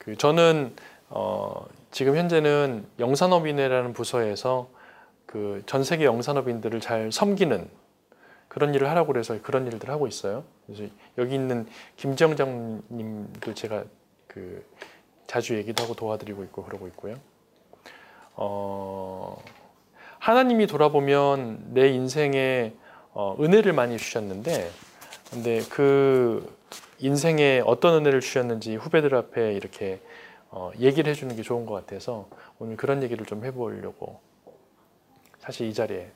그 저는 어, 지금 현재는 영산업인회라는 부서에서 그 전 세계 영산업인들을 잘 섬기는 그런 일을 하라고 그래서 그런 일들 하고 있어요. 그래서 여기 있는 김정장님도 제가 그 자주 얘기도 하고 도와드리고 있고 그러고 있고요. 어, 하나님이 돌아보면 내 인생에 어, 은혜를 많이 주셨는데, 근데 그 인생에 어떤 은혜를 주셨는지 후배들 앞에 이렇게 어, 얘기를 해주는 게 좋은 것 같아서 오늘 그런 얘기를 좀 해보려고 사실 이 자리에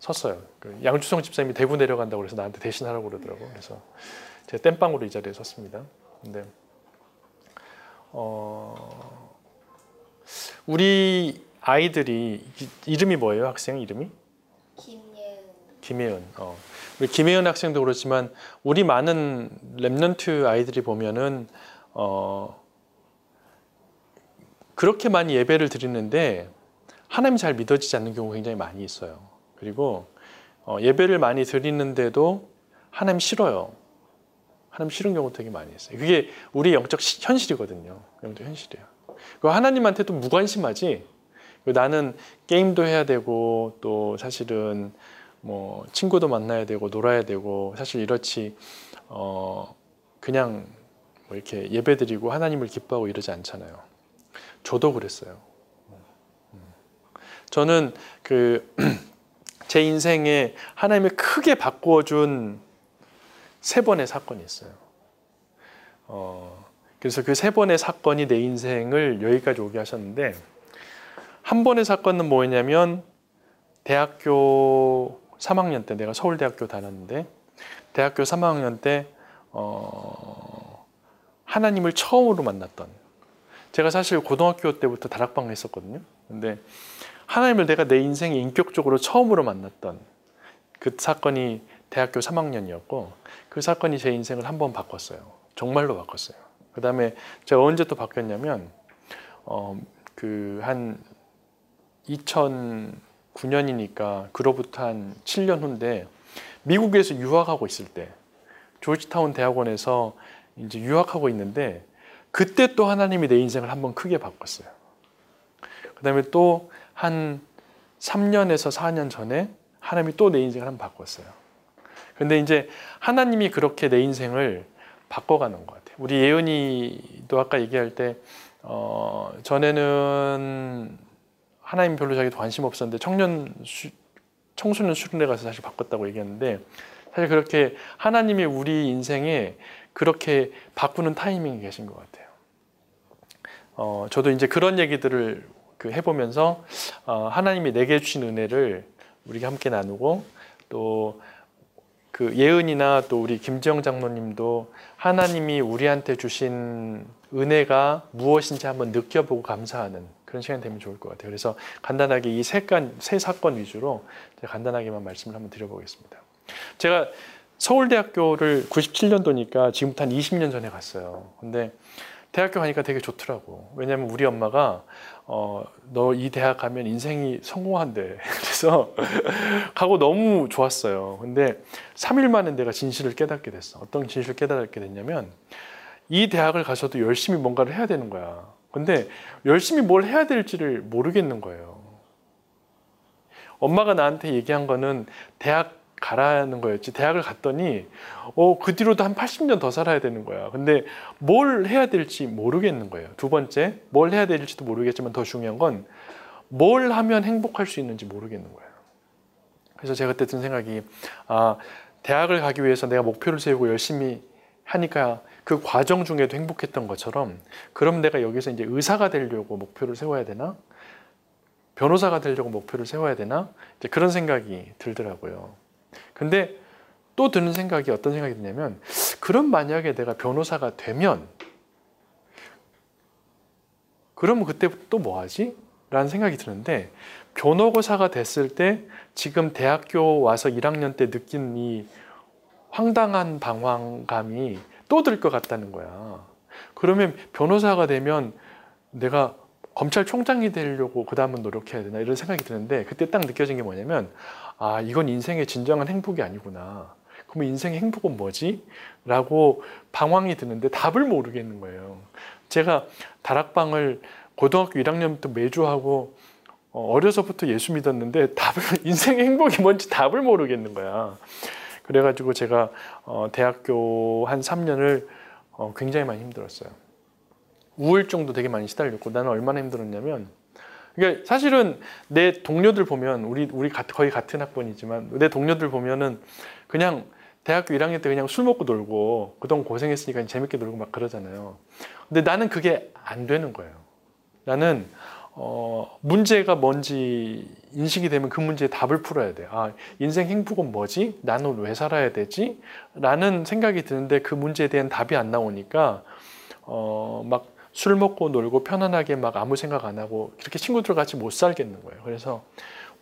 섰어요. 그 양주성 집사님이 대구 내려간다고 그래서 나한테 대신 하라고 그러더라고. 그래서 제가 땜빵으로 이 자리에 섰습니다. 근데 어, 우리 아이들이 이- 이름이 뭐예요? 학생 이름이? 김예은 김혜은. 어. 우리 김혜은 학생도 그렇지만 우리 많은 랩런트 아이들이 보면은 어, 그렇게 많이 예배를 드리는데 하나님이 잘 믿어지지 않는 경우가 굉장히 많이 있어요. 그리고 어, 예배를 많이 드리는데도 하나님 싫어요. 하나님 싫은 경우 되게 많이 있어요. 그게 우리 영적 시- 현실이거든요. 영적 현실이에요. 그 하나님한테도 무관심하지. 그 나는 게임도 해야 되고 또 사실은 뭐 친구도 만나야 되고 놀아야 되고 사실 이렇지 어 그냥 뭐 이렇게 예배드리고 하나님을 기뻐하고 이러지 않잖아요. 저도 그랬어요. 음. 저는 그 제 인생에 하나님이 크게 바꾸어준 세 번의 사건이 있어요. 어, 그래서 그 세 번의 사건이 내 인생을 여기까지 오게 하셨는데 한 번의 사건은 뭐였냐면 대학교 3학년 때 내가 서울대학교 다녔는데 대학교 3학년 때 어, 하나님을 처음으로 만났던 제가 사실 고등학교 때부터 다락방을 했었거든요. 근데 하나님을 내가 내 인생에 인격적으로 처음으로 만났던 그 사건이 대학교 3학년이었고 그 사건이 제 인생을 한 번 바꿨어요. 정말로 바꿨어요. 그 다음에 제가 언제 또 바뀌었냐면 어, 그한 2009년이니까 그로부터 한 7년 후인데 미국에서 유학하고 있을 때 조지타운 대학원에서 이제 유학하고 있는데 그때 또 하나님이 내 인생을 한번 크게 바꿨어요. 그다음에 또 한 3년에서 4년 전에 하나님이 또 내 인생을 한번 바꿨어요. 근데 이제 하나님이 그렇게 내 인생을 바꿔가는 것 같아요. 우리 예은이도 아까 얘기할 때 어, 전에는 하나님 별로 자기 관심 없었는데 청년 수, 청소년 수련회 가서 사실 바꿨다고 얘기했는데 사실 그렇게 하나님이 우리 인생에 그렇게 바꾸는 타이밍이 계신 것 같아요. 어, 저도 이제 그런 얘기들을 그 해보면서 어, 하나님이 내게 주신 은혜를 우리가 함께 나누고 또 그 예은이나 또 우리 김지영 장로님도 하나님이 우리한테 주신 은혜가 무엇인지 한번 느껴보고 감사하는 그런 시간이 되면 좋을 것 같아요. 그래서 간단하게 이 세 사건 위주로 간단하게만 말씀을 한번 드려보겠습니다. 제가 서울대학교를 97년도니까 지금부터 한 20년 전에 갔어요. 근데 대학교 가니까 되게 좋더라고. 왜냐면 우리 엄마가 어, 너 이 대학 가면 인생이 성공한대. 그래서 가고 너무 좋았어요. 근데 3일 만에 내가 진실을 깨닫게 됐어. 어떤 진실을 깨닫게 됐냐면 이 대학을 가서도 열심히 뭔가를 해야 되는 거야. 근데 열심히 뭘 해야 될지를 모르겠는 거예요. 엄마가 나한테 얘기한 거는 대학 가라는 거였지. 대학을 갔더니 어, 그 뒤로도 한 80년 더 살아야 되는 거야. 근데 뭘 해야 될지 모르겠는 거예요. 두 번째, 뭘 해야 될지도 모르겠지만 더 중요한 건 뭘 하면 행복할 수 있는지 모르겠는 거예요. 그래서 제가 그때 든 생각이 아, 대학을 가기 위해서 내가 목표를 세우고 열심히 하니까 그 과정 중에도 행복했던 것처럼 그럼 내가 여기서 이제 의사가 되려고 목표를 세워야 되나? 변호사가 되려고 목표를 세워야 되나? 이제 그런 생각이 들더라고요. 근데 또 드는 생각이 어떤 생각이 드냐면 그럼 만약에 내가 변호사가 되면 그러면 그때 또 뭐 하지? 라는 생각이 드는데 변호사가 됐을 때 지금 대학교 와서 1학년 때 느낀 이 황당한 방황감이 또 들 것 같다는 거야. 그러면 변호사가 되면 내가 검찰총장이 되려고 그 다음은 노력해야 되나 이런 생각이 드는데 그때 딱 느껴진 게 뭐냐면 아 이건 인생의 진정한 행복이 아니구나. 그럼 인생의 행복은 뭐지? 라고 방황이 드는데 답을 모르겠는 거예요. 제가 다락방을 고등학교 1학년부터 매주 하고 어, 어려서부터 예수 믿었는데 답을 인생의 행복이 뭔지 답을 모르겠는 거야. 그래가지고 제가 어, 대학교 한 3년을 어, 굉장히 많이 힘들었어요. 우울증도 되게 많이 시달렸고 나는 얼마나 힘들었냐면 그러니까 사실은 내 동료들 보면 우리 우리 거의 같은 학번이지만 내 동료들 보면은 그냥 대학교 1학년 때 그냥 술 먹고 놀고 그동안 고생했으니까 재밌게 놀고 막 그러잖아요. 근데 나는 그게 안 되는 거예요. 나는 어, 문제가 뭔지 인식이 되면 그 문제에 답을 풀어야 돼. 아, 인생 행복은 뭐지? 나는 왜 살아야 되지? 라는 생각이 드는데 그 문제에 대한 답이 안 나오니까 어, 막 술 먹고 놀고 편안하게 막 아무 생각 안 하고 그렇게 친구들 같이 못 살겠는 거예요. 그래서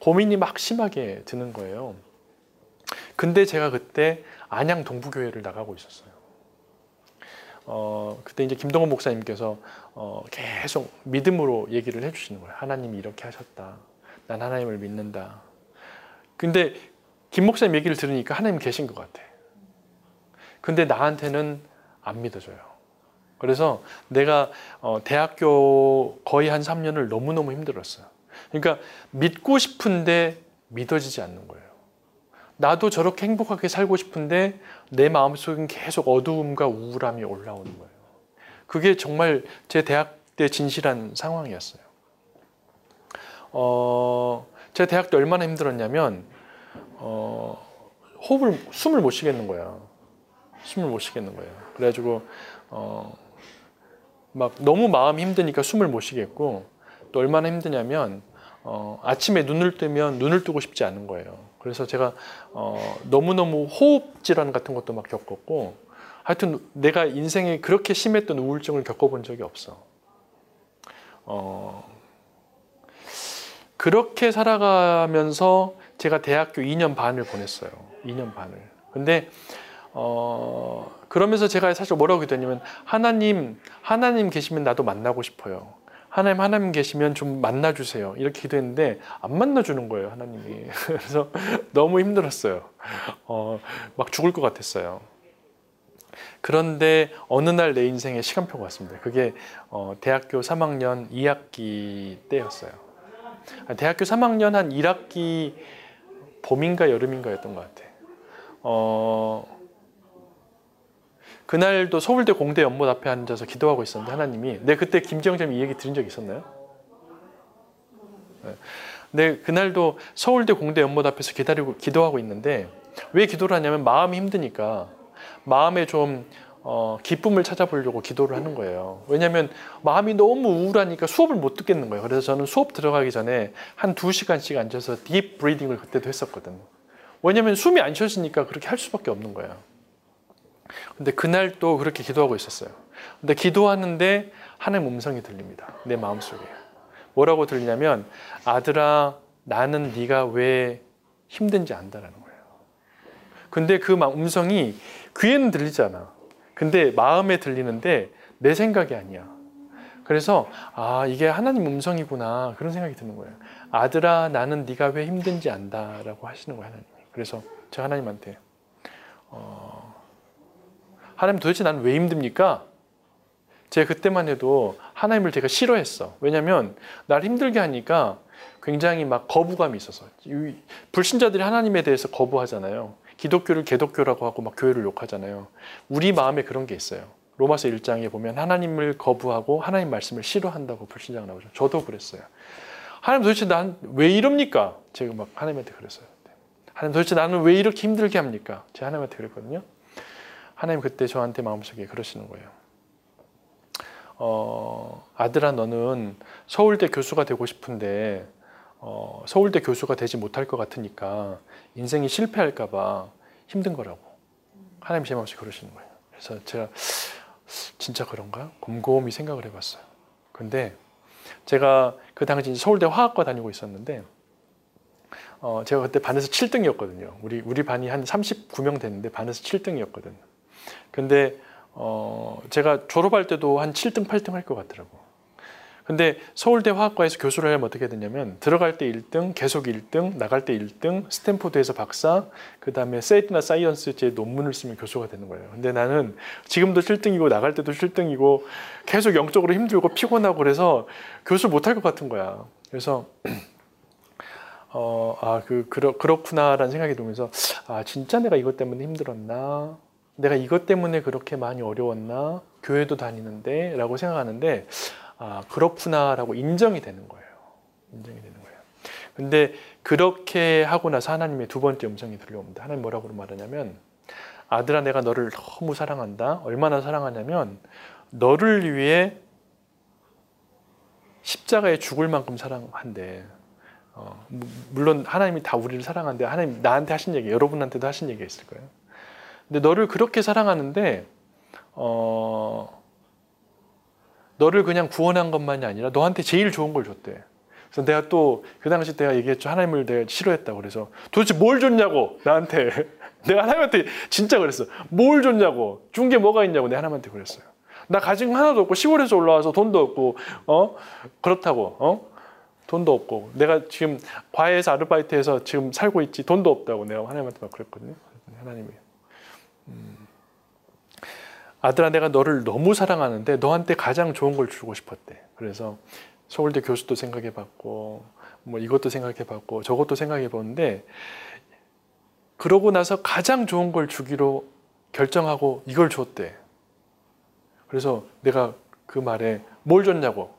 고민이 막 심하게 드는 거예요. 근데 제가 그때 안양 동부교회를 나가고 있었어요. 어, 그때 이제 김동원 목사님께서 어, 계속 믿음으로 얘기를 해주시는 거예요. 하나님이 이렇게 하셨다. 난 하나님을 믿는다. 근데 김 목사님 얘기를 들으니까 하나님 계신 것 같아. 근데 나한테는 안 믿어져요. 그래서 내가 어, 대학교 거의 한 3년을 너무너무 힘들었어요. 그러니까 믿고 싶은데 믿어지지 않는 거예요. 나도 저렇게 행복하게 살고 싶은데 내 마음속엔 계속 어두움과 우울함이 올라오는 거예요. 그게 정말 제 대학 때 진실한 상황이었어요. 어, 제가 대학 때 얼마나 힘들었냐면 어, 호흡을 숨을 못 쉬겠는 거야. 숨을 못 쉬겠는 거예요. 그래가지고 어, 막 너무 마음이 힘드니까 숨을 못 쉬겠고 또 얼마나 힘드냐면 어, 아침에 눈을 뜨면 눈을 뜨고 싶지 않은 거예요. 그래서 제가 어, 너무너무 호흡 질환 같은 것도 막 겪었고 하여튼 내가 인생에 그렇게 심했던 우울증을 겪어본 적이 없어. 어, 그렇게 살아가면서 제가 대학교 2년 반을 보냈어요. 2년 반을. 근데 어, 그러면서 제가 사실 뭐라고 했더니면 하나님, 하나님 계시면 나도 만나고 싶어요. 하나님, 하나님 계시면 좀 만나 주세요. 이렇게 기도했는데 안 만나 주는 거예요, 하나님이. 그래서 너무 힘들었어요. 어, 막 죽을 것 같았어요. 그런데 어느 날 내 인생에 시간표가 왔습니다. 그게 어, 대학교 3학년 2학기 때였어요. 아, 대학교 3학년 한 1학기 봄인가 여름인가였던 것 같아. 어, 그날도 서울대 공대 연못 앞에 앉아서 기도하고 있었는데 하나님이 내 그때 김지영 이 얘기 들은 적 있었나요? 네. 네, 그날도 서울대 공대 연못 앞에서 기다리고 기도하고 있는데 왜 기도를 하냐면 마음이 힘드니까 마음에 좀 어, 기쁨을 찾아보려고 기도를 하는 거예요. 왜냐하면 마음이 너무 우울하니까 수업을 못 듣겠는 거예요. 그래서 저는 수업 들어가기 전에 한 두 시간씩 앉아서 딥 브리딩을 그때도 했었거든요. 왜냐하면 숨이 안 쉬어지니까 그렇게 할 수밖에 없는 거예요. 근데 그날 또 그렇게 기도하고 있었어요. 근데 기도하는데 하나님 음성이 들립니다. 내 마음속에. 뭐라고 들리냐면 아들아 나는 네가 왜 힘든지 안다라는 거예요. 근데 그 음성이 귀에는 들리잖아. 근데 마음에 들리는데 내 생각이 아니야. 그래서 아 이게 하나님 음성이구나 그런 생각이 드는 거예요. 아들아 나는 네가 왜 힘든지 안다라고 하시는 거예요 하나님. 그래서 제가 하나님한테 어, 하나님 도대체 나는 왜 힘듭니까? 제가 그때만 해도 하나님을 제가 싫어했어. 왜냐하면 날 힘들게 하니까 굉장히 막 거부감이 있어서 불신자들이 하나님에 대해서 거부하잖아요. 기독교를 개독교라고 하고 막 교회를 욕하잖아요. 우리 마음에 그런 게 있어요. 로마서 1장에 보면 하나님을 거부하고 하나님 말씀을 싫어한다고 불신자가 나오죠. 저도 그랬어요. 하나님 도대체 난 왜 이럽니까? 제가 막 하나님한테 그랬어요. 하나님 도대체 나는 왜 이렇게 힘들게 합니까? 제가 하나님한테 그랬거든요. 하나님 그때 저한테 마음속에 그러시는 거예요. 어, 아들아 너는 서울대 교수가 되고 싶은데 어, 서울대 교수가 되지 못할 것 같으니까 인생이 실패할까봐 힘든 거라고 하나님 제 마음속에 그러시는 거예요. 그래서 제가 진짜 그런가? 곰곰이 생각을 해봤어요. 근데 제가 그 당시 서울대 화학과 다니고 있었는데 어, 제가 그때 반에서 7등이었거든요. 우리 우리 반이 한 39명 됐는데 반에서 7등이었거든요. 근데 어, 제가 졸업할 때도 한 7등, 8등 할 것 같더라고. 근데 서울대 화학과에서 교수를 하면 어떻게 되냐면 들어갈 때 1등, 계속 1등, 나갈 때 1등, 스탠포드에서 박사, 그 다음에 세이트나 사이언스제 논문을 쓰면 교수가 되는 거예요. 근데 나는 지금도 7등이고 나갈 때도 7등이고 계속 영적으로 힘들고 피곤하고 그래서 교수 못할 것 같은 거야. 그래서 어, 아, 그, 그렇, 그렇구나라는 생각이 들면서, 아, 진짜 내가 이것 때문에 힘들었나? 내가 이것 때문에 그렇게 많이 어려웠나? 교회도 다니는데? 라고 생각하는데, 아, 그렇구나라고 인정이 되는 거예요. 인정이 되는 거예요. 근데 그렇게 하고 나서 하나님의 두 번째 음성이 들려옵니다. 하나님 뭐라고 말하냐면, 아들아, 내가 너를 너무 사랑한다. 얼마나 사랑하냐면, 너를 위해 십자가에 죽을 만큼 사랑한대. 어, 물론 하나님이 다 우리를 사랑하는데 하나님 나한테 하신 얘기, 여러분한테도 하신 얘기가 있을 거예요. 근데 너를 그렇게 사랑하는데 어, 너를 그냥 구원한 것만이 아니라 너한테 제일 좋은 걸 줬대. 그래서 내가 또 그 당시 내가 얘기했죠. 하나님을 내가 싫어했다고 그래서 도대체 뭘 줬냐고 나한테 내가 하나님한테 진짜 그랬어. 뭘 줬냐고 준 게 뭐가 있냐고 내가 하나님한테 그랬어요. 나 가진 거 하나도 없고 시골에서 올라와서 돈도 없고 어 그렇다고 어 돈도 없고 내가 지금 과외에서 아르바이트해서 지금 살고 있지 돈도 없다고 내가 하나님한테 막 그랬거든요. 하나님이 음, 아들아 내가 너를 너무 사랑하는데 너한테 가장 좋은 걸 주고 싶었대. 그래서 서울대 교수도 생각해봤고 뭐 이것도 생각해봤고 저것도 생각해봤는데 그러고 나서 가장 좋은 걸 주기로 결정하고 이걸 줬대. 그래서 내가 그 말에 뭘 줬냐고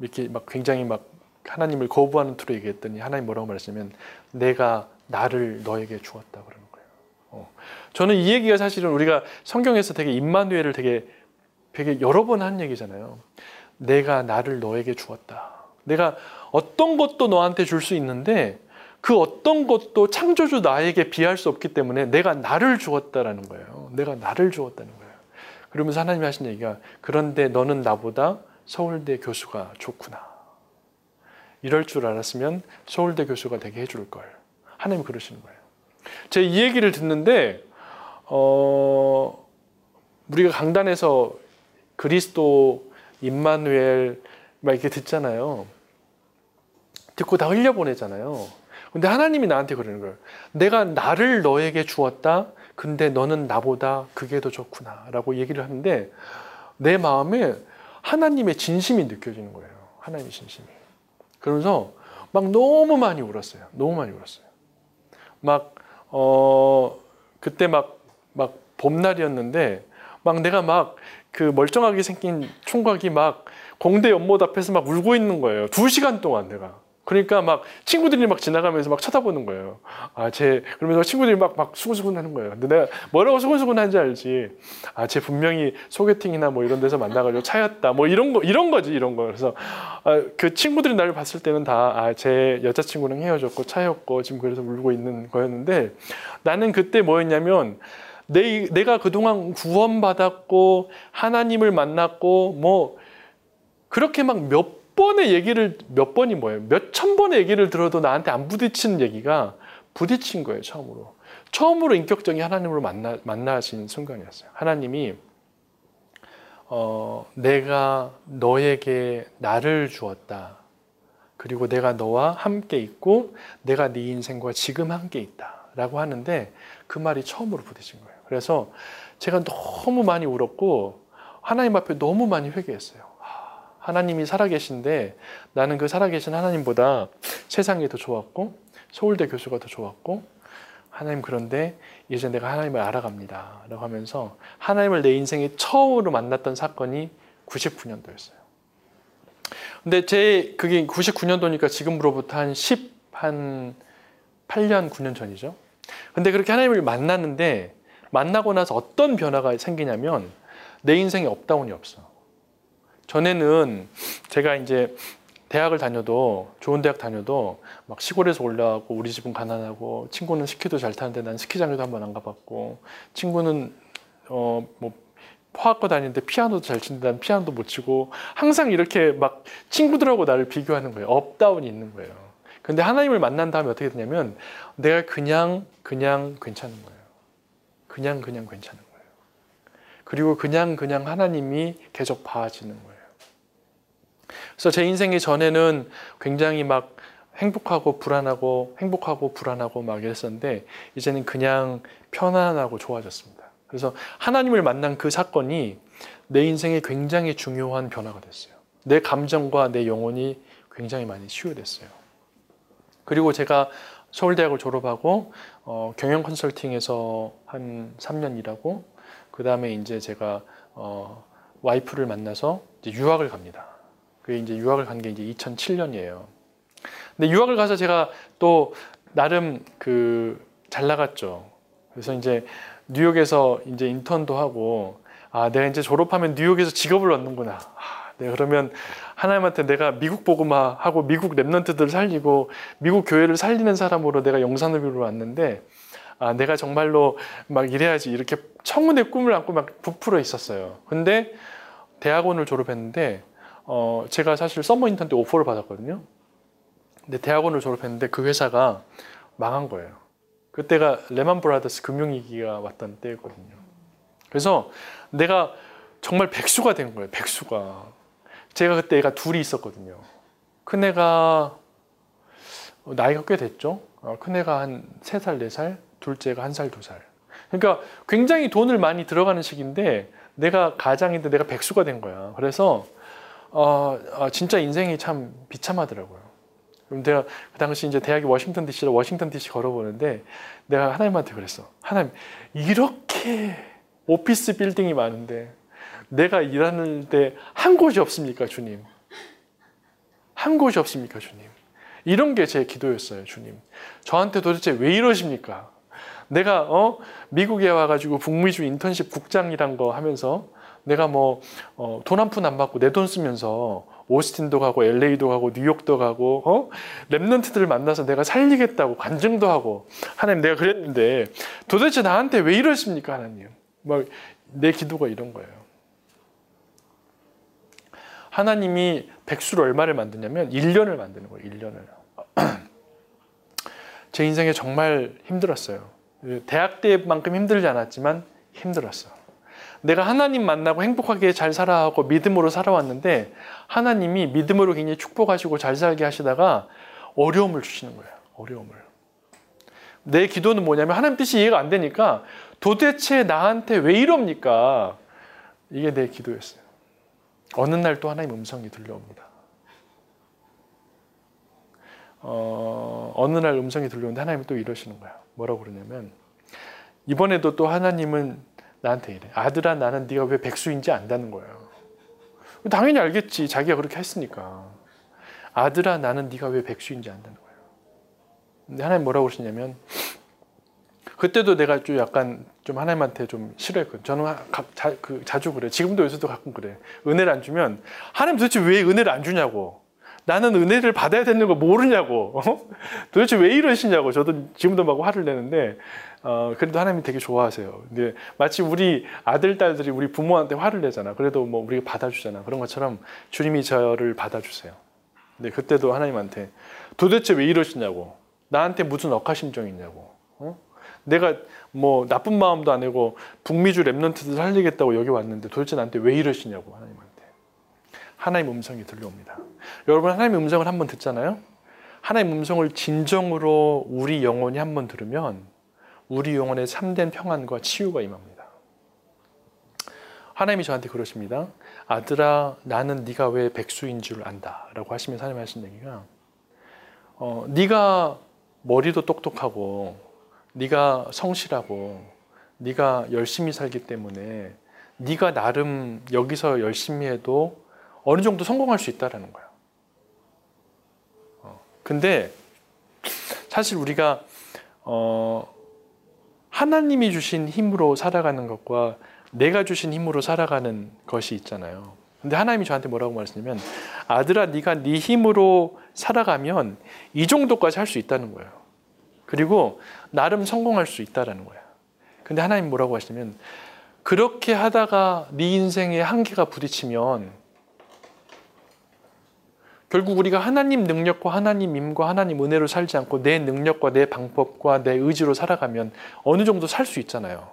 이렇게 막 굉장히 막 하나님을 거부하는 투로 얘기했더니 하나님 뭐라고 말했냐면 내가 나를 너에게 주었다 그러는. 저는 이 얘기가 사실은 우리가 성경에서 되게 임마누엘을 되게 되게 여러 번 한 얘기잖아요. 내가 나를 너에게 주었다. 내가 어떤 것도 너한테 줄 수 있는데 그 어떤 것도 창조주 나에게 비할 수 없기 때문에 내가 나를 주었다라는 거예요. 내가 나를 주었다는 거예요. 그러면서 하나님이 하신 얘기가 그런데 너는 나보다 서울대 교수가 좋구나. 이럴 줄 알았으면 서울대 교수가 되게 해줄 걸. 하나님 그러시는 거예요. 제 이 얘기를 듣는데 어, 우리가 강단에서 그리스도, 임마누엘 막 이렇게 듣잖아요. 듣고 다 흘려보내잖아요. 근데 하나님이 나한테 그러는 거예요. 내가 나를 너에게 주었다. 근데 너는 나보다 그게 더 좋구나. 라고 얘기를 하는데 내 마음에 하나님의 진심이 느껴지는 거예요. 하나님의 진심이. 그러면서 막 너무 많이 울었어요. 너무 많이 울었어요. 막, 어, 그때 막, 막 봄날이었는데 막 내가 막 그 멀쩡하게 생긴 총각이 막 공대 연못 앞에서 막 울고 있는 거예요. 두 시간 동안 내가. 그러니까 막 친구들이 막 지나가면서 막 쳐다보는 거예요. 아, 제, 그러면서 친구들이 막, 막 수근수근 하는 거예요. 근데 내가 뭐라고 수근수근 하는지 알지. 아, 쟤 분명히 소개팅이나 뭐 이런 데서 만나가지고 차였다. 뭐 이런 거, 이런 거지, 이런 거. 그래서 아, 그 친구들이 나를 봤을 때는 다, 아, 제 여자친구랑 헤어졌고 차였고 지금 그래서 울고 있는 거였는데 나는 그때 뭐였냐면 내, 내가 그동안 구원받았고 하나님을 만났고 뭐 그렇게 막몇 번의 얘기를 몇 번이 뭐예요? 몇 천 번의 얘기를 들어도 나한테 안 부딪히는 얘기가 부딪힌 거예요, 처음으로. 처음으로 인격적인 하나님으로 만나, 만나신 순간이었어요. 하나님이 어, 내가 너에게 나를 주었다. 그리고 내가 너와 함께 있고 내가 네 인생과 지금 함께 있다. 라고 하는데 그 말이 처음으로 부딪힌 거예요. 그래서 제가 너무 많이 울었고 하나님 앞에 너무 많이 회개했어요. 하나님이 살아계신데 나는 그 살아계신 하나님보다 세상이 더 좋았고 서울대 교수가 더 좋았고 하나님 그런데 이제 내가 하나님을 알아갑니다. 라고 하면서 하나님을 내 인생에 처음으로 만났던 사건이 99년도였어요. 근데 제 그게 99년도니까 지금으로부터 한 10, 한 8년, 9년 전이죠. 근데 그렇게 하나님을 만났는데 만나고 나서 어떤 변화가 생기냐면 내 인생에 up down이 없어. 전에는 제가 이제 대학을 다녀도 좋은 대학 다녀도 막 시골에서 올라가고 우리 집은 가난하고 친구는 스키도 잘 타는데 난 스키장에도 한 번 안 가봤고 친구는 어 뭐 화학과 다니는데 피아노도 잘 치는데 난 피아노도 못 치고 항상 이렇게 막 친구들하고 나를 비교하는 거예요. up down이 있는 거예요. 근데 하나님을 만난 다음에 어떻게 되냐면 내가 그냥 그냥 괜찮은 거예요. 그냥 그냥 괜찮은 거예요. 그리고 그냥 그냥 하나님이 계속 봐지는 거예요. 그래서 제 인생의 전에는 굉장히 막 행복하고 불안하고 행복하고 불안하고 막 이랬었는데 이제는 그냥 편안하고 좋아졌습니다. 그래서 하나님을 만난 그 사건이 내 인생에 굉장히 중요한 변화가 됐어요. 내 감정과 내 영혼이 굉장히 많이 치유됐어요. 그리고 제가 서울대학을 졸업하고 어, 경영 컨설팅에서 한 3년 일하고 그 다음에 이제 제가 어, 와이프를 만나서 이제 유학을 갑니다. 그게 이제 유학을 간 게 이제 2007년이에요. 근데 유학을 가서 제가 또 나름 그 잘 나갔죠. 그래서 이제 뉴욕에서 이제 인턴도 하고 아 내가 이제 졸업하면 뉴욕에서 직업을 얻는구나. 아, 내가 그러면 하나님한테 내가 미국 복음화 하고 미국 Remnant들을 살리고 미국 교회를 살리는 사람으로 내가 영산업으로 왔는데 아 내가 정말로 막 이래야지 이렇게 청운의 꿈을 안고 막 부풀어 있었어요. 근데 대학원을 졸업했는데 어 제가 사실 summer 인턴 때 오퍼를 받았거든요. 근데 대학원을 졸업했는데 그 회사가 망한 거예요. 그때가 리먼 브라더스 금융위기가 왔던 때였거든요. 그래서 내가 정말 백수가 된 거예요. 백수가. 제가 그때 애가 둘이 있었거든요. 큰 애가 나이가 꽤 됐죠. 어, 큰 애가 한 세 살, 네 살, 둘째가 한 살, 두 살. 그러니까 굉장히 돈을 많이 들어가는 시기인데 내가 가장인데 내가 백수가 된 거야. 그래서 어, 어, 진짜 인생이 참 비참하더라고요. 그럼 내가 그 당시 이제 대학이 워싱턴 DC라 워싱턴 DC 걸어보는데 내가 하나님한테 그랬어. 하나님 이렇게 오피스 빌딩이 많은데 내가 일하는 데 한 곳이 없습니까, 주님? 한 곳이 없습니까, 주님? 이런 게 제 기도였어요, 주님. 저한테 도대체 왜 이러십니까? 내가 어 미국에 와가지고 북미주 인턴십 국장이란 거 하면서 내가 뭐 돈 한 푼 안 받고 내 돈 쓰면서 오스틴도 가고 LA도 가고 뉴욕도 가고 어? 랩런트들을 만나서 내가 살리겠다고 간증도 하고 하나님 내가 그랬는데 도대체 나한테 왜 이러십니까 하나님? 막 내 기도가 이런 거예요. 하나님이 백수를 얼마를 만드냐면 1년을 만드는 거예요 1년을. 제 인생에 정말 힘들었어요. 대학 때만큼 힘들지 않았지만 힘들었어 내가 하나님 만나고 행복하게 잘 살아가고 믿음으로 살아왔는데 하나님이 믿음으로 굉장히 축복하시고 잘 살게 하시다가 어려움을 주시는 거예요. 어려움을. 내 기도는 뭐냐면 하나님 뜻이 이해가 안 되니까 도대체 나한테 왜 이럽니까? 이게 내 기도였어요. 어느 날 또 하나님 음성이 들려옵니다. 어, 어느 날 음성이 들려오는데 하나님이 또 이러시는 거야. 뭐라고 그러냐면 이번에도 또 하나님은 나한테 이래. 아들아 나는 네가 왜 백수인지 안다는 거예요. 당연히 알겠지. 자기가 그렇게 했으니까. 아들아 나는 네가 왜 백수인지 안다는 거예요. 근데 하나님 뭐라고 그러시냐면 그때도 내가 좀 약간 좀 하나님한테 좀 싫어했거든. 저는 가, 자, 그, 자주 그래. 지금도 요새도 가끔 그래. 은혜를 안 주면 하나님 도대체 왜 은혜를 안 주냐고. 나는 은혜를 받아야 되는 거 모르냐고. 어? 도대체 왜 이러시냐고. 저도 지금도 막 화를 내는데 어, 그래도 하나님이 되게 좋아하세요. 근데 마치 우리 아들, 딸들이 우리 부모한테 화를 내잖아. 그래도 뭐 우리가 받아주잖아. 그런 것처럼 주님이 저를 받아주세요. 근데 그때도 하나님한테 도대체 왜 이러시냐고. 나한테 무슨 억하심정이 있냐고. 어? 내가 뭐 나쁜 마음도 안 내고 북미주 랩런트들 살리겠다고 여기 왔는데 도대체 나한테 왜 이러시냐고 하나님한테. 하나님 음성이 들려옵니다. 여러분 하나님 음성을 한번 듣잖아요. 하나님 음성을 진정으로 우리 영혼이 한번 들으면 우리 영혼에 참된 평안과 치유가 임합니다. 하나님이 저한테 그러십니다. 아들아, 나는 네가 왜 백수인 줄 안다 라고 하시면서 하나님 하신 얘기가 어, 네가 머리도 똑똑하고 네가 성실하고 네가 열심히 살기 때문에 네가 나름 여기서 열심히 해도 어느 정도 성공할 수 있다라는 거야. 어, 근데 사실 우리가 어, 하나님이 주신 힘으로 살아가는 것과 내가 주신 힘으로 살아가는 것이 있잖아요. 근데 하나님이 저한테 뭐라고 말씀하냐면 아들아 네가 네 힘으로 살아가면 이 정도까지 할 수 있다는 거예요. 그리고 나름 성공할 수 있다라는 거야. 근데 하나님 뭐라고 하시냐면 그렇게 하다가 네 인생에 한계가 부딪히면 결국 우리가 하나님 능력과 하나님 임과 하나님 은혜로 살지 않고 내 능력과 내 방법과 내 의지로 살아가면 어느 정도 살 수 있잖아요.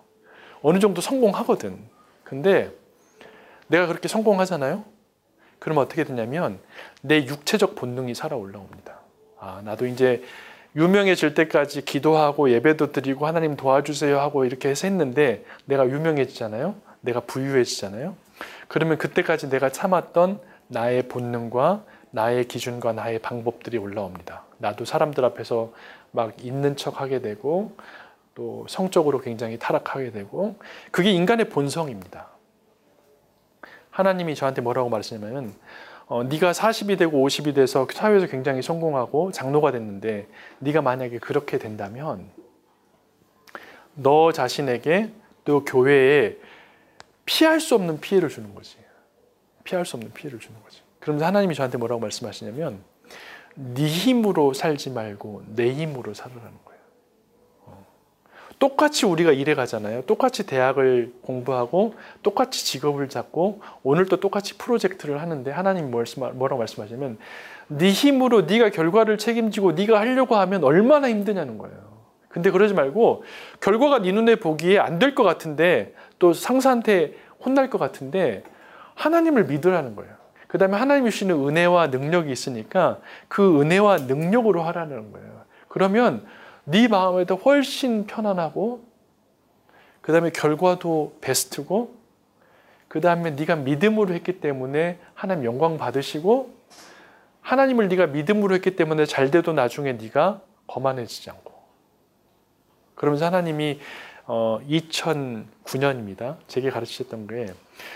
어느 정도 성공하거든. 근데 내가 그렇게 성공하잖아요. 그러면 어떻게 되냐면 내 육체적 본능이 살아 올라옵니다. 아, 나도 이제 유명해질 때까지 기도하고 예배도 드리고 하나님 도와주세요 하고 이렇게 해서 했는데 내가 유명해지잖아요. 내가 부유해지잖아요. 그러면 그때까지 내가 참았던 나의 본능과 나의 기준과 나의 방법들이 올라옵니다. 나도 사람들 앞에서 막 있는 척 하게 되고 또 성적으로 굉장히 타락하게 되고 그게 인간의 본성입니다. 하나님이 저한테 뭐라고 말씀하냐면 어, 네가 40이 되고 50이 돼서 사회에서 굉장히 성공하고 장로가 됐는데 네가 만약에 그렇게 된다면 너 자신에게 또 교회에 피할 수 없는 피해를 주는 거지. 피할 수 없는 피해를 주는 거지. 그러면서 하나님이 저한테 뭐라고 말씀하시냐면 네 힘으로 살지 말고 내 힘으로 살으라는 거예요. 어. 똑같이 우리가 일해 가잖아요. 똑같이 대학을 공부하고 똑같이 직업을 잡고 오늘 또 똑같이 프로젝트를 하는데 하나님 뭐라고 말씀하시면 네 힘으로 네가 결과를 책임지고 네가 하려고 하면 얼마나 힘드냐는 거예요. 근데 그러지 말고 결과가 네 눈에 보기에 안 될 것 같은데 또 상사한테 혼날 것 같은데 하나님을 믿으라는 거예요. 그 다음에 하나님이 주시는 은혜와 능력이 있으니까 그 은혜와 능력으로 하라는 거예요. 그러면 네 마음에도 훨씬 편안하고 그 다음에 결과도 베스트고 그 다음에 네가 믿음으로 했기 때문에 하나님 영광 받으시고 하나님을 네가 믿음으로 했기 때문에 잘 돼도 나중에 네가 거만해지지 않고 그러면서 하나님이 어, 2009년입니다. 제게 가르치셨던 게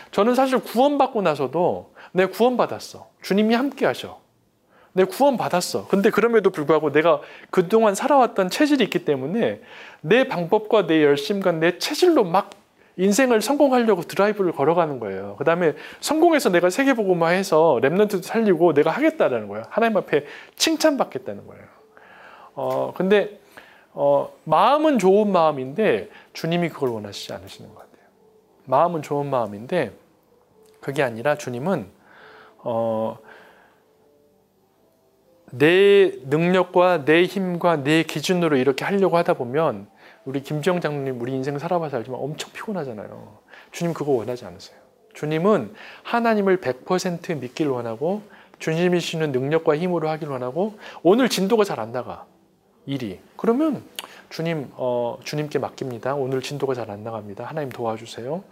저는 사실 구원받고 나서도 내 구원받았어. 주님이 함께 하셔. 내 구원받았어. 근데 그럼에도 불구하고 내가 그동안 살아왔던 체질이 있기 때문에 내 방법과 내 열심과 내 체질로 막 인생을 성공하려고 드라이브를 걸어가는 거예요. 그 다음에 성공해서 내가 세계보고마해서 랩런트도 살리고 내가 하겠다라는 거예요. 하나님 앞에 칭찬받겠다는 거예요. 어, 근데 어, 마음은 좋은 마음인데 주님이 그걸 원하시지 않으시는 것 같아요. 마음은 좋은 마음인데 그게 아니라 주님은 어, 내 능력과 내 힘과 내 기준으로 이렇게 하려고 하다 보면 우리 김지영 장로님 우리 인생 살아봐서 알지만 엄청 피곤하잖아요. 주님 그거 원하지 않으세요. 주님은 하나님을 100% 믿길 원하고 주님이 주시는 능력과 힘으로 하길 원하고 오늘 진도가 잘 안 나가. 일이 그러면 주님 어, 주님께 맡깁니다. 오늘 진도가 잘 안 나갑니다. 하나님 도와주세요.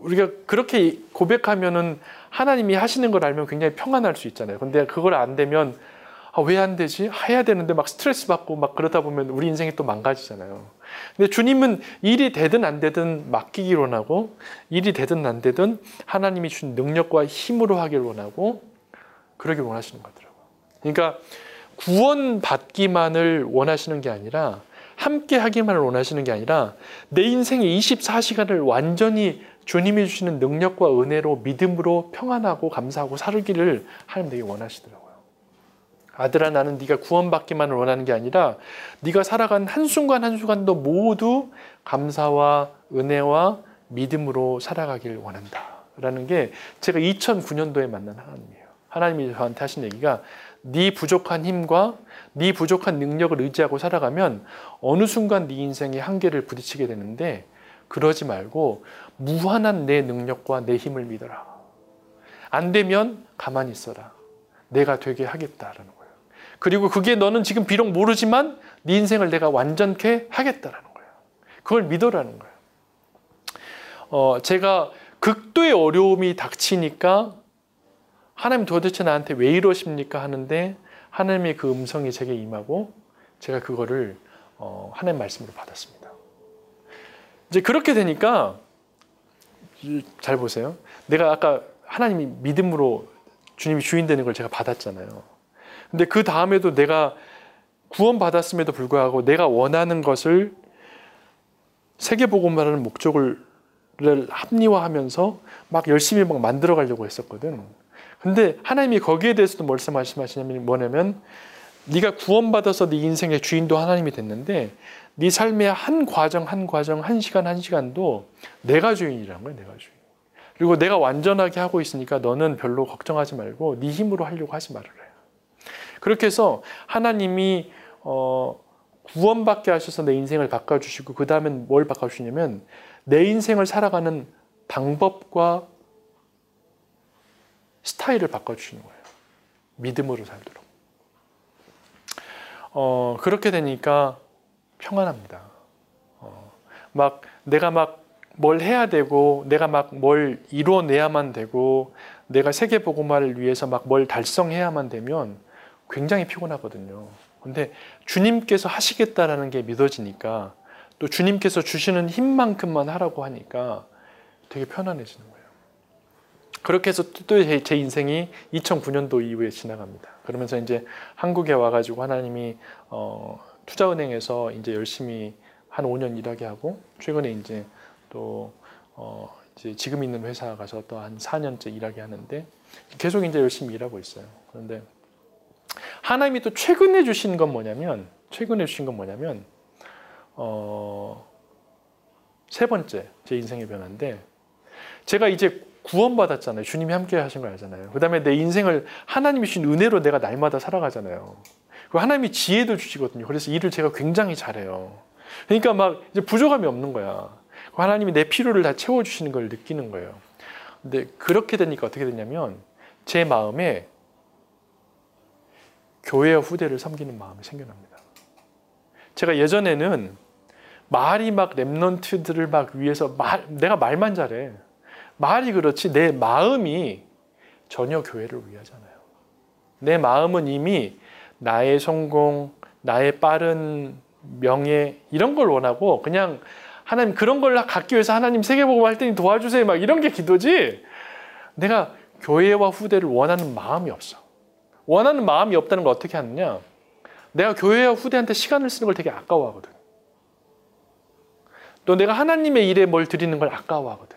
우리가 그렇게 고백하면은 하나님이 하시는 걸 알면 굉장히 평안할 수 있잖아요. 근데 그걸 안 되면 아, 왜 안 되지? 해야 되는데 막 스트레스 받고 막 그러다 보면 우리 인생이 또 망가지잖아요. 근데 주님은 일이 되든 안 되든 맡기기 원하고 일이 되든 안 되든 하나님이 준 능력과 힘으로 하길 원하고 그러길 원하시는 거더라고요. 그러니까 구원받기만을 원하시는 게 아니라 함께 하기만을 원하시는 게 아니라 내 인생의 24시간을 완전히 주님이 주시는 능력과 은혜로 믿음으로 평안하고 감사하고 살기를 하나님 되게 원하시더라고요. 아들아 나는 네가 구원받기만을 원하는 게 아니라 네가 살아간 한순간 한순간도 모두 감사와 은혜와 믿음으로 살아가길 원한다. 라는 게 제가 2009년도에 만난 하나님이에요. 하나님이 저한테 하신 얘기가 네 부족한 힘과 네 부족한 능력을 의지하고 살아가면 어느 순간 네 인생의 한계를 부딪히게 되는데 그러지 말고 무한한 내 능력과 내 힘을 믿어라. 안 되면 가만히 있어라. 내가 되게 하겠다라는 거예요. 그리고 그게 너는 지금 비록 모르지만 네 인생을 내가 완전케 하겠다라는 거예요. 그걸 믿어라는 거예요. 어, 제가 극도의 어려움이 닥치니까 하나님 도대체 나한테 왜 이러십니까 하는데 하나님의 그 음성이 제게 임하고 제가 그거를 어, 하나님 말씀으로 받았습니다. 이제 그렇게 되니까 잘 보세요. 내가 아까 하나님이 믿음으로 주님이 주인 되는 걸 제가 받았잖아요. 근데 그 다음에도 내가 구원 받았음에도 불구하고 내가 원하는 것을 세계복음이라는 목적을 합리화하면서 막 열심히 막 만들어 가려고 했었거든. 근데 하나님이 거기에 대해서도 말씀하시냐면 뭐냐면 네가 구원받아서 네 인생의 주인도 하나님이 됐는데 네 삶의 한 과정 한 과정 한 시간 한 시간도 내가 주인이라는 거야 내가 주인. 그리고 내가 완전하게 하고 있으니까 너는 별로 걱정하지 말고 네 힘으로 하려고 하지 말아라. 그렇게 해서 하나님이 어, 구원받게 하셔서 내 인생을 바꿔주시고 그 다음엔 뭘 바꿔주시냐면 내 인생을 살아가는 방법과 스타일을 바꿔주시는 거예요. 믿음으로 살도록. 어, 그렇게 되니까 평안합니다. 어, 막 내가 막 뭘 해야 되고 내가 막 뭘 이뤄내야만 되고 내가 세계 복음화를 위해서 막 뭘 달성해야만 되면 굉장히 피곤하거든요. 근데 주님께서 하시겠다라는 게 믿어지니까 또 주님께서 주시는 힘만큼만 하라고 하니까 되게 편안해지는 거예요. 그렇게 해서 또 제 인생이 2009년도 이후에 지나갑니다. 그러면서 이제 한국에 와가지고 하나님이 어, 투자은행에서 이제 열심히 한 5년 일하게 하고 최근에 이제 또 어, 이제 지금 있는 회사 가서 또 한 4년째 일하게 하는데 계속 이제 열심히 일하고 있어요. 그런데 하나님이 또 최근에 주신 건 뭐냐면 최근에 주신 건 뭐냐면 어, 세 번째 제 인생의 변화인데 제가 이제 구원받았잖아요. 주님이 함께 하신 거 알잖아요. 그 다음에 내 인생을 하나님이 주신 은혜로 내가 날마다 살아가잖아요. 그 하나님이 지혜도 주시거든요. 그래서 일을 제가 굉장히 잘해요. 그러니까 막 이제 부족함이 없는 거야. 하나님이 내 필요를 다 채워주시는 걸 느끼는 거예요. 근데 그렇게 되니까 어떻게 되냐면 제 마음에 교회와 후대를 섬기는 마음이 생겨납니다. 제가 예전에는 말이 막 랩런트들을 막 위해서 말, 내가 말만 잘해. 말이 그렇지 내 마음이 전혀 교회를 위하잖아요. 내 마음은 이미 나의 성공, 나의 빠른 명예 이런 걸 원하고 그냥 하나님 그런 걸 갖기 위해서 하나님 세계복음 할 테니 도와주세요 막 이런 게 기도지 내가 교회와 후대를 원하는 마음이 없어. 원하는 마음이 없다는 걸 어떻게 하느냐? 내가 교회와 후대한테 시간을 쓰는 걸 되게 아까워하거든. 또 내가 하나님의 일에 뭘 드리는 걸 아까워하거든.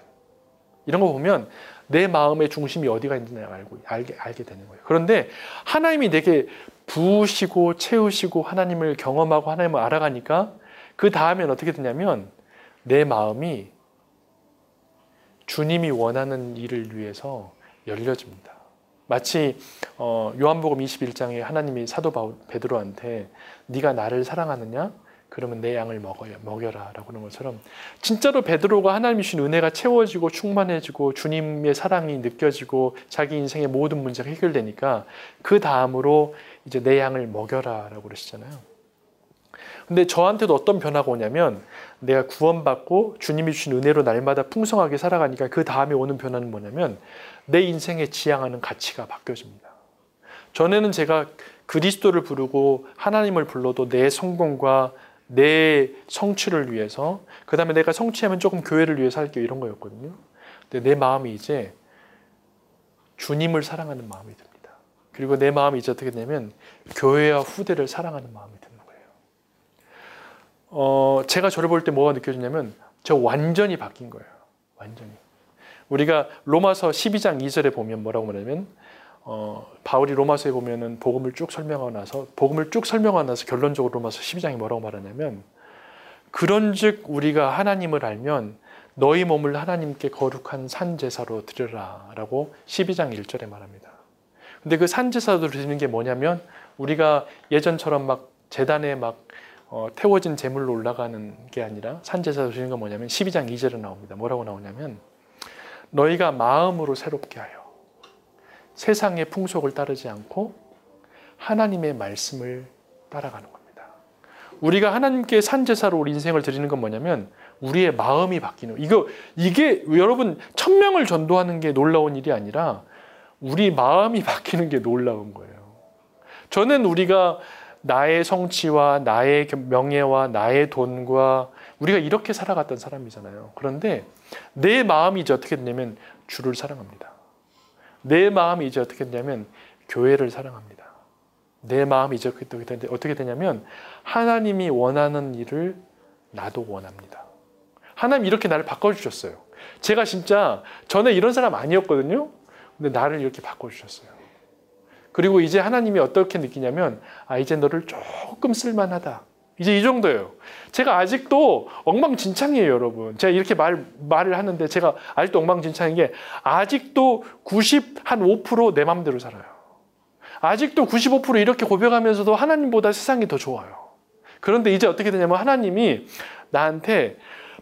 이런 거 보면 내 마음의 중심이 어디가 있는지 알고 알게 알게 되는 거예요. 그런데 하나님이 내게 부으시고 채우시고 하나님을 경험하고 하나님을 알아가니까 그 다음엔 어떻게 되냐면 내 마음이 주님이 원하는 일을 위해서 열려집니다. 마치 어, 요한복음 21장에 하나님이 사도 베드로한테 네가 나를 사랑하느냐? 그러면 내 양을 먹어요, 먹여라 라고 하는 것처럼 진짜로 베드로가 하나님이 주신 은혜가 채워지고 충만해지고 주님의 사랑이 느껴지고 자기 인생의 모든 문제가 해결되니까 그 다음으로 이제 내 양을 먹여라 라고 그러시잖아요. 근데 저한테도 어떤 변화가 오냐면 내가 구원받고 주님이 주신 은혜로 날마다 풍성하게 살아가니까 그 다음에 오는 변화는 뭐냐면 내 인생에 지향하는 가치가 바뀌어집니다. 전에는 제가 그리스도를 부르고 하나님을 불러도 내 성공과 내 성취를 위해서 그 다음에 내가 성취하면 조금 교회를 위해서 할게요 이런 거였거든요. 근데 내 마음이 이제 주님을 사랑하는 마음이 듭니다. 그리고 내 마음이 이제 어떻게 되냐면 교회와 후대를 사랑하는 마음이 드는 거예요. 어, 제가 저를 볼 때 뭐가 느껴지냐면 저 완전히 바뀐 거예요. 완전히. 우리가 로마서 12장 2절에 보면 뭐라고 말하냐면 어, 바울이 로마서에 보면은 복음을 쭉 설명하고 나서 복음을 쭉 설명하고 나서 결론적으로 로마서 12장이 뭐라고 말하냐면 그런즉 우리가 하나님을 알면 너희 몸을 하나님께 거룩한 산 제사로 드려라라고 12장 1절에 말합니다. 근데 그 산 제사로 드리는 게 뭐냐면 우리가 예전처럼 막 재단에 막 어, 태워진 제물로 올라가는 게 아니라 산 제사로 드리는 건 뭐냐면 12장 2절에 나옵니다. 뭐라고 나오냐면 너희가 마음으로 새롭게 하여 세상의 풍속을 따르지 않고 하나님의 말씀을 따라가는 겁니다. 우리가 하나님께 산제사로 우리 인생을 드리는 건 뭐냐면 우리의 마음이 바뀌는 이거 이게 여러분 천 명을 전도하는 게 놀라운 일이 아니라 우리 마음이 바뀌는 게 놀라운 거예요. 저는 우리가 나의 성취와 나의 명예와 나의 돈과 우리가 이렇게 살아갔던 사람이잖아요. 그런데 내 마음이 이제 어떻게 되냐면 주를 사랑합니다. 내 마음이 이제 어떻게 되냐면 교회를 사랑합니다. 내 마음이 이제 어떻게 되냐면 하나님이 원하는 일을 나도 원합니다. 하나님 이렇게 나를 바꿔주셨어요. 제가 진짜 전에 이런 사람 아니었거든요. 근데 나를 이렇게 바꿔주셨어요. 그리고 이제 하나님이 어떻게 느끼냐면 아 이제 너를 조금 쓸만하다. 이제 이 정도예요. 제가 아직도 엉망진창이에요, 여러분. 제가 이렇게 말, 말을 하는데 제가 아직도 엉망진창인 게 아직도 90, 한 5%내 맘대로 살아요. 아직도 95% 이렇게 고백하면서도 하나님보다 세상이 더 좋아요. 그런데 이제 어떻게 되냐면 하나님이 나한테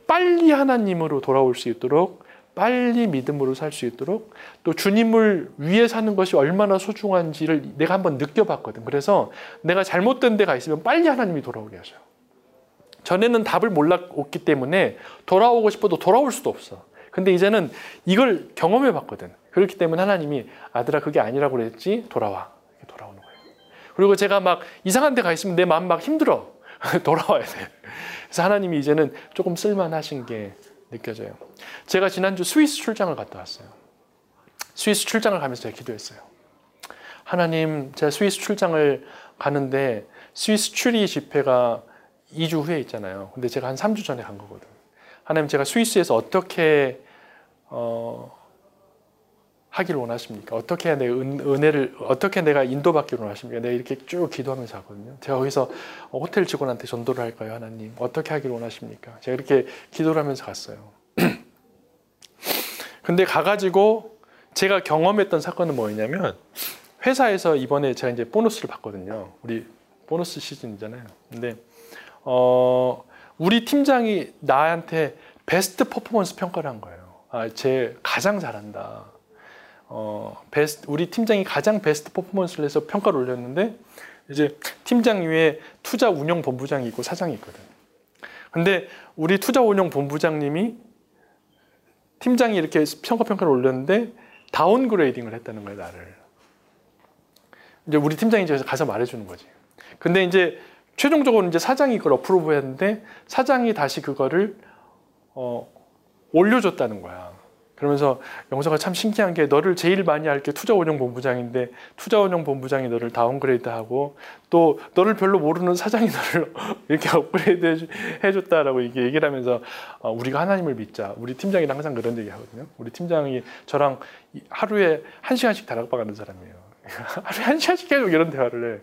빨리 하나님으로 돌아올 수 있도록 빨리 믿음으로 살 수 있도록 또 주님을 위해 사는 것이 얼마나 소중한지를 내가 한번 느껴봤거든. 그래서 내가 잘못된 데가 있으면 빨리 하나님이 돌아오게 하셔요. 전에는 답을 몰랐기 때문에 돌아오고 싶어도 돌아올 수도 없어. 근데 이제는 이걸 경험해 봤거든. 그렇기 때문에 하나님이 아들아 그게 아니라고 그랬지 돌아와. 돌아오는 거예요. 그리고 제가 막 이상한 데 가 있으면 내 마음 막 힘들어. 돌아와야 돼. 그래서 하나님이 이제는 조금 쓸만하신 게 느껴져요. 제가 지난주 스위스 출장을 갔다 왔어요. 스위스 출장을 가면서 제가 기도했어요. 하나님, 제가 스위스 출장을 가는데 스위스 추리 집회가 2주 후에 있잖아요. 근데 제가 한 3주 전에 간 거거든. 하나님, 제가 스위스에서 어떻게 어, 하기를 원하십니까? 어떻게 내 은, 혜를 어떻게 내가 인도받기를 원하십니까? 내가 이렇게 쭉 기도하면서 하거든요. 제가 거기서 호텔 직원한테 전도를 할까요, 하나님? 어떻게 하기를 원하십니까? 제가 이렇게 기도를 하면서 갔어요. 근데 가가지고 제가 경험했던 사건은 뭐였냐면 회사에서 이번에 제가 이제 보너스를 받거든요. 우리 보너스 시즌이잖아요. 근데 어, 우리 팀장이 나한테 베스트 퍼포먼스 평가를 한 거예요. 아, 제 가장 잘한다. 어, 베스트, 우리 팀장이 가장 베스트 퍼포먼스를 해서 평가를 올렸는데 이제 팀장 위에 투자 운영 본부장이 있고 사장이 있거든. 근데 우리 투자 운영 본부장님이 팀장이 이렇게 평가 평가를 올렸는데 downgrading을 했다는 거예요, 나를. 이제 우리 팀장이 이제 가서 말해 주는 거지. 근데 이제 최종적으로 이제 사장이 그걸 approve 했는데 사장이 다시 그거를 어, 올려줬다는 거야. 그러면서 영서가 참 신기한 게 너를 제일 많이 알 게 투자운영본부장인데 투자운영본부장이 너를 downgrade하고 또 너를 별로 모르는 사장이 너를 이렇게 업그레이드 해줬다라고 이게 얘기를 하면서 어, 우리가 하나님을 믿자. 우리 팀장이랑 항상 그런 얘기 하거든요. 우리 팀장이 저랑 하루에 한 시간씩 다락방하는 사람이에요. 하루에 한 시간씩 계속 이런 대화를 해.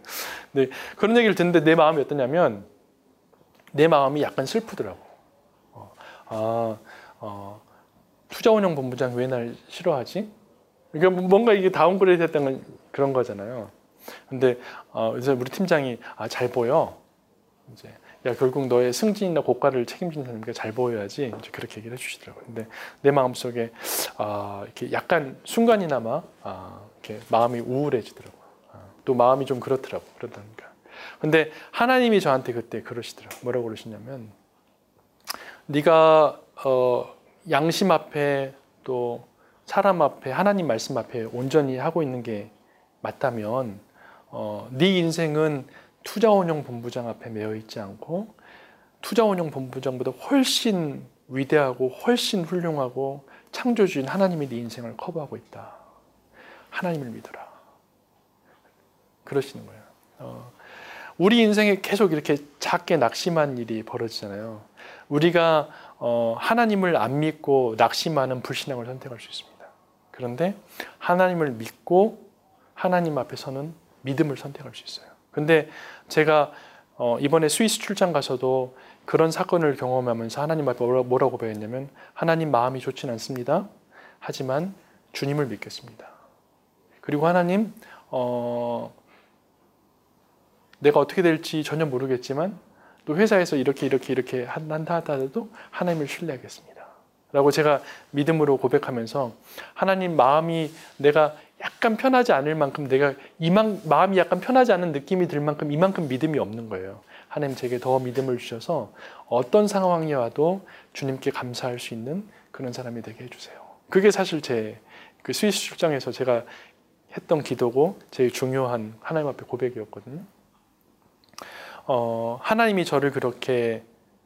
근데 그런 얘기를 듣는데 내 마음이 어떠냐면 내 마음이 약간 슬프더라고. 어, 아, 어, 투자운영 본부장 왜 날 싫어하지? 그러니까 뭔가 이게 downgrade 했던 그런 거잖아요. 근데 어, 우리 팀장이 아, 잘 보여. 이제 야 결국 너의 승진이나 고과를 책임지는 사람이니까 잘 보여야지 이제 그렇게 얘기를 해주시더라고요. 근데 내 마음속에 아, 이렇게 약간 순간이나마 아, 이렇게 마음이 우울해지더라고요. 아, 또 마음이 좀 그렇더라고 그러다니까. 근데 하나님이 저한테 그때 그러시더라고. 뭐라고 그러시냐면 네가 어, 양심 앞에 또 사람 앞에 하나님 말씀 앞에 온전히 하고 있는 게 맞다면 어, 네 인생은 투자운용 본부장 앞에 매여 있지 않고 투자운용 본부장보다 훨씬 위대하고 훨씬 훌륭하고 창조주인 하나님이 네 인생을 커버하고 있다. 하나님을 믿어라. 그러시는 거예요. 어, 우리 인생에 계속 이렇게 작게 낙심한 일이 벌어지잖아요. 우리가 어, 하나님을 안 믿고 낙심하는 불신앙을 선택할 수 있습니다. 그런데 하나님을 믿고 하나님 앞에서는 믿음을 선택할 수 있어요. 근데 제가 어, 이번에 스위스 출장 가서도 그런 사건을 경험하면서 하나님 앞에 뭐라고 배웠냐면 하나님 마음이 좋진 않습니다. 하지만 주님을 믿겠습니다. 그리고 하나님 어, 내가 어떻게 될지 전혀 모르겠지만 또 회사에서 이렇게 이렇게 이렇게 한다 하더라도 하나님을 신뢰하겠습니다. 라고 제가 믿음으로 고백하면서 하나님 마음이 내가 약간 편하지 않을 만큼 내가 이만 마음이 약간 편하지 않은 느낌이 들 만큼 이만큼 믿음이 없는 거예요. 하나님 제게 더 믿음을 주셔서 어떤 상황이 와도 주님께 감사할 수 있는 그런 사람이 되게 해주세요. 그게 사실 제 그 스위스 출장에서 제가 했던 기도고 제일 중요한 하나님 앞에 고백이었거든요. 어, 하나님이 저를 그렇게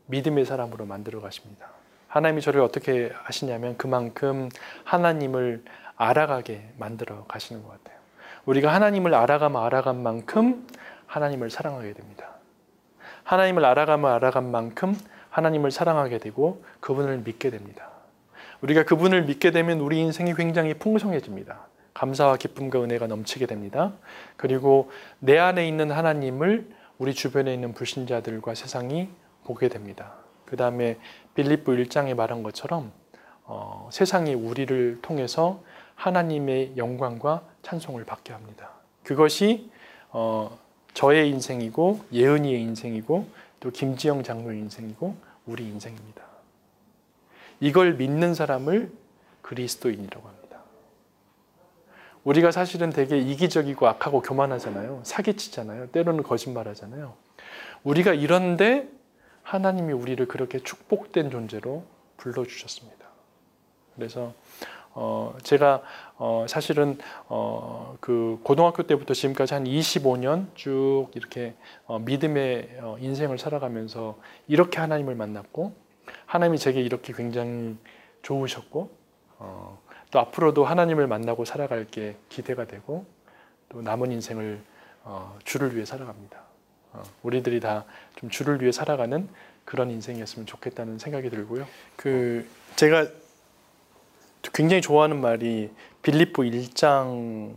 믿음의 사람으로 만들어 가십니다. 하나님이 저를 어떻게 하시냐면 그만큼 하나님을 알아가게 만들어 가시는 것 같아요. 우리가 하나님을 알아가면 알아간 만큼 하나님을 사랑하게 됩니다. 하나님을 알아가면 알아간 만큼 하나님을 사랑하게 되고 그분을 믿게 됩니다. 우리가 그분을 믿게 되면 우리 인생이 굉장히 풍성해집니다. 감사와 기쁨과 은혜가 넘치게 됩니다. 그리고 내 안에 있는 하나님을 우리 주변에 있는 불신자들과 세상이 보게 됩니다. 그 다음에 빌립보 1장에 말한 것처럼 어, 세상이 우리를 통해서 하나님의 영광과 찬송을 받게 합니다. 그것이 어, 저의 인생이고 예은이의 인생이고 또 김지영 장로의 인생이고 우리 인생입니다. 이걸 믿는 사람을 그리스도인이라고 합니다. 우리가 사실은 되게 이기적이고 악하고 교만하잖아요. 사기치잖아요. 때로는 거짓말하잖아요. 우리가 이런데 하나님이 우리를 그렇게 축복된 존재로 불러주셨습니다. 그래서 어, 제가 어, 사실은 어, 그 고등학교 때부터 지금까지 한 25년 쭉 이렇게 어, 믿음의 어, 인생을 살아가면서 이렇게 하나님을 만났고 하나님이 제게 이렇게 굉장히 좋으셨고 어, 또 앞으로도 하나님을 만나고 살아갈 게 기대가 되고 또 남은 인생을 어, 주를 위해 살아갑니다. 어, 우리들이 다 좀 주를 위해 살아가는 그런 인생이었으면 좋겠다는 생각이 들고요. 그 제가 굉장히 좋아하는 말이 빌립보 1장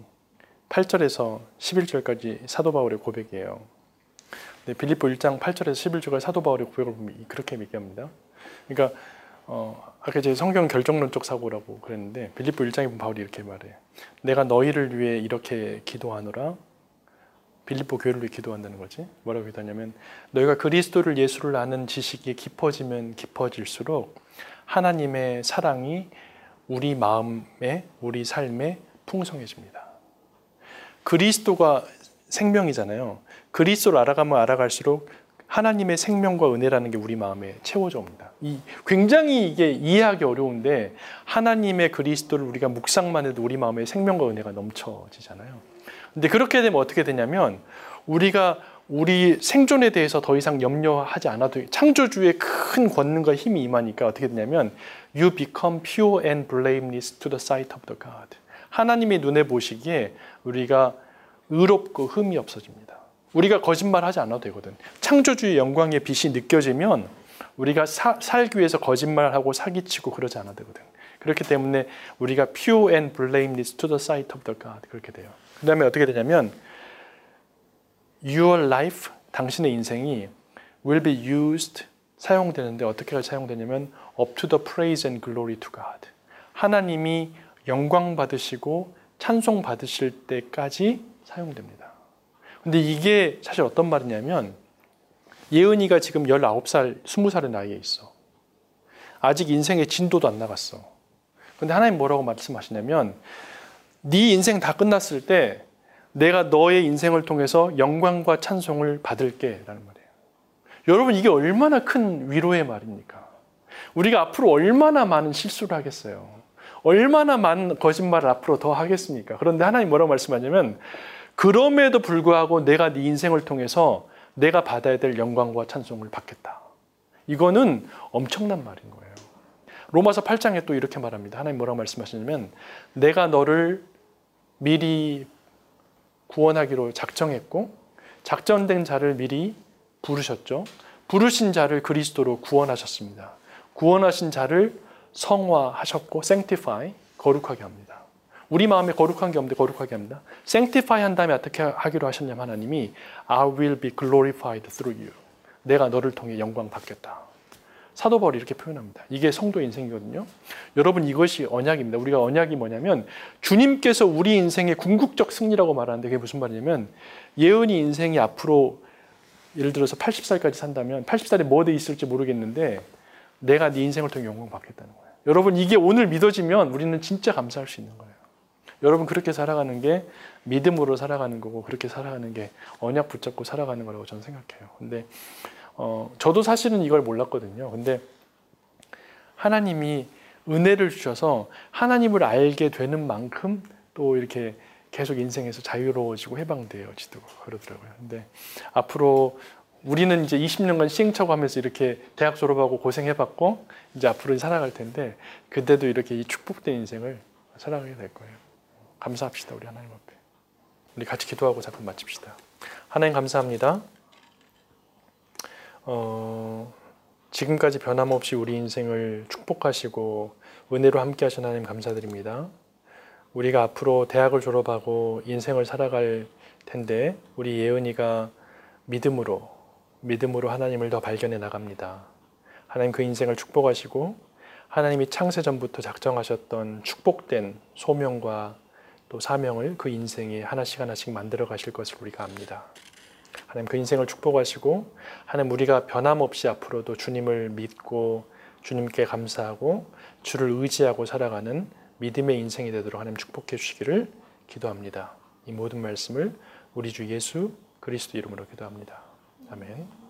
8절에서 11절까지 사도 바울의 고백이에요. 네, 빌립보 1장 8절에서 11절까지 사도 바울의 고백을 그렇게 얘기합니다. 그러니까 어, 아까 제 성경 결정론적 사고라고 그랬는데 빌립보 1장에 보면 바울이 이렇게 말해요. 내가 너희를 위해 이렇게 기도하노라. 빌립보 교회를 위해 기도한다는 거지. 뭐라고 기도하냐면 너희가 그리스도를 예수를 아는 지식이 깊어지면 깊어질수록 하나님의 사랑이 우리 마음에 우리 삶에 풍성해집니다. 그리스도가 생명이잖아요. 그리스도를 알아가면 알아갈수록 하나님의 생명과 은혜라는 게 우리 마음에 채워져 옵니다. 이 굉장히 이게 이해하기 어려운데 하나님의 그리스도를 우리가 묵상만 해도 우리 마음에 생명과 은혜가 넘쳐지잖아요. 근데 그렇게 되면 어떻게 되냐면 우리가 우리 생존에 대해서 더 이상 염려하지 않아도 창조주의 큰 권능과 힘이 임하니까 어떻게 되냐면 you become pure and blameless to the sight of the God. 하나님의 눈에 보시기에 우리가 의롭고 흠이 없어집니다. 우리가 거짓말하지 않아도 되거든. 창조주의 영광의 빛이 느껴지면 우리가 사, 살기 위해서 거짓말하고 사기치고 그러지 않아도 되거든. 그렇기 때문에 우리가 pure and blameless to the sight of the God 그렇게 돼요. 그 다음에 어떻게 되냐면 your life 당신의 인생이 will be used 사용되는데 어떻게 사용되냐면 up to the praise and glory to God. 하나님이 영광 받으시고 찬송 받으실 때까지 사용됩니다. 근데 이게 사실 어떤 말이냐면 예은이가 지금 19살, 20살의 나이에 있어. 아직 인생의 진도도 안 나갔어. 근데 하나님 뭐라고 말씀하시냐면 네 인생 다 끝났을 때 내가 너의 인생을 통해서 영광과 찬송을 받을게 라는 말이에요. 여러분 이게 얼마나 큰 위로의 말입니까? 우리가 앞으로 얼마나 많은 실수를 하겠어요. 얼마나 많은 거짓말을 앞으로 더 하겠습니까? 그런데 하나님 뭐라고 말씀하냐면 그럼에도 불구하고 내가 네 인생을 통해서 내가 받아야 될 영광과 찬송을 받겠다. 이거는 엄청난 말인 거예요. 로마서 8장에 또 이렇게 말합니다. 하나님 뭐라고 말씀하시냐면 내가 너를 미리 구원하기로 작정했고 작전된 자를 미리 부르셨죠. 부르신 자를 그리스도로 구원하셨습니다. 구원하신 자를 성화하셨고 sanctify 거룩하게 합니다. 우리 마음에 거룩한 게 없는데 거룩하게 합니다. sanctify 한 다음에 어떻게 하기로 하셨냐면 하나님이 I will be glorified through you. 내가 너를 통해 영광 받겠다. 사도 바울이 이렇게 표현합니다. 이게 성도 인생이거든요. 여러분 이것이 언약입니다. 우리가 언약이 뭐냐면 주님께서 우리 인생의 궁극적 승리라고 말하는데 그게 무슨 말이냐면 예언이 인생이 앞으로 예를 들어서 80살까지 산다면 80살에 뭐돼 있을지 모르겠는데 내가 네 인생을 통해 영광 받겠다는 거예요. 여러분 이게 오늘 믿어지면 우리는 진짜 감사할 수 있는 거예요. 여러분 그렇게 살아가는 게 믿음으로 살아가는 거고 그렇게 살아가는 게 언약 붙잡고 살아가는 거라고 저는 생각해요. 근데 어, 저도 사실은 이걸 몰랐거든요. 근데 하나님이 은혜를 주셔서 하나님을 알게 되는 만큼 또 이렇게 계속 인생에서 자유로워지고 해방되어지고 그러더라고요. 근데 앞으로 우리는 이제 20년간 시행착오 하면서 이렇게 대학 졸업하고 고생해봤고 이제 앞으로 살아갈 텐데 그때도 이렇게 이 축복된 인생을 살아가게 될 거예요. 감사합시다 우리 하나님 앞에. 우리 같이 기도하고 잠깐 마칩시다. 하나님 감사합니다. 어, 지금까지 변함없이 우리 인생을 축복하시고 은혜로 함께 하신 하나님 감사드립니다. 우리가 앞으로 대학을 졸업하고 인생을 살아갈 텐데 우리 예은이가 믿음으로 믿음으로 하나님을 더 발견해 나갑니다. 하나님 그 인생을 축복하시고 하나님이 창세 전부터 작정하셨던 축복된 소명과 또 사명을 그 인생에 하나씩 하나씩 만들어 가실 것을 우리가 압니다. 하나님 그 인생을 축복하시고 하나님 우리가 변함없이 앞으로도 주님을 믿고 주님께 감사하고 주를 의지하고 살아가는 믿음의 인생이 되도록 하나님 축복해 주시기를 기도합니다. 이 모든 말씀을 우리 주 예수 그리스도 이름으로 기도합니다. 아멘.